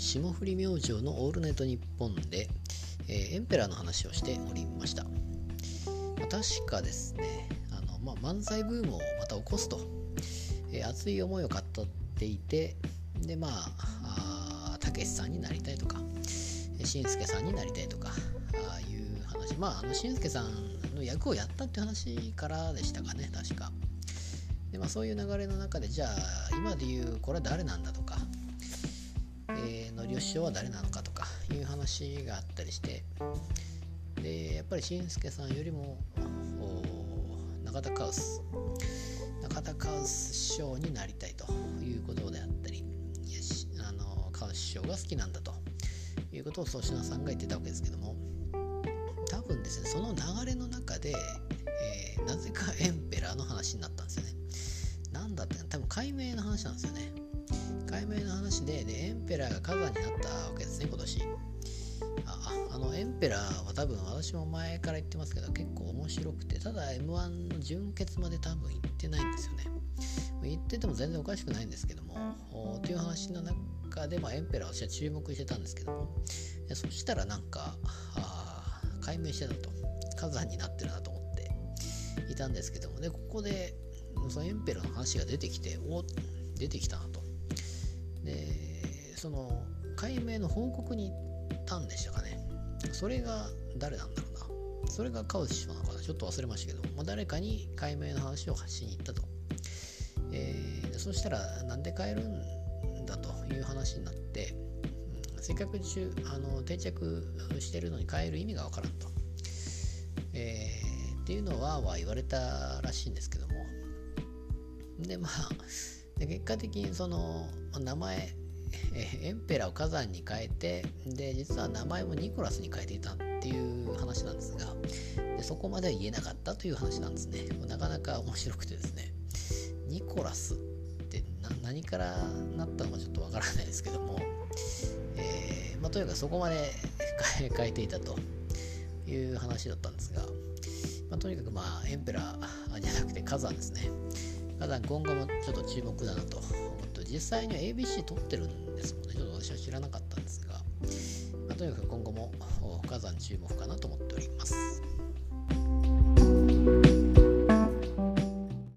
霜降り明星の「オールナイトニッポンで」えー、エンペラーの話をしておりました、まあ、確かですねあの、まあ、漫才ブームをまた起こすと、えー、熱い思いを語っていてでまあたけしさんになりたいとかしんすけさんになりたいとかああいう話。まああのしんすけさんの役をやったって話からでしたかね確か。で、まあ、そういう流れの中でじゃあ今で言うこれは誰なんだとか、えー、のりお師匠は誰なのかとかいう話があったりしてでやっぱりしんすけさんよりも中田カウス中田カウス師匠になりたいということであったりいやあのカウス師匠が好きなんだということを粗品さんが言ってたわけですけども多分ですねその流れの中で、えー、なぜかエンペラーの話になったんですよね。何だったか多分解明の話なんですよね。解明の話ででエンペラーが火山になったわけですね今年。ああのエンペラーは多分私も前から言ってますけど結構面白くてただ m 1の準決まで多分行ってないんですよね。言ってても全然おかしくないんですけどもという話の中で、まあ、エンペラー私は注目してたんですけども。そしたらなんか解明してたと。火山になってるなと思っていたんですけども。でここでそのエンペラーの話が出てきてお出てきたなと。でその解明の報告に行ったんでしたかね。それが誰なんだろうな。それがカウス師匠なのかな。ちょっと忘れましたけど、まあ、誰かに解明の話を発しに行ったと、えー、そしたらなんで変えるんだという話になって、うん、せっかく中あの定着してるのに変える意味がわからんと、えー、っていうのはは言われたらしいんですけども。でまあで結果的にその名前エンペラーを火山に変えてで実は名前もニコラスに変えていたっていう話なんですがでそこまでは言えなかったという話なんですね。なかなか面白くてですね。ニコラスって何からなったのかちょっとわからないですけども、えー、まあ、とにかくそこまで 変えていたという話だったんですが、まあ、とにかくまあエンペラーじゃなくて火山ですね。ただ今後もちょっと注目だなと。思って実際には ABC 撮ってるんですもんね。ちょっと私は知らなかったんですが、まあ、とにかく今後も火山注目かなと思っております。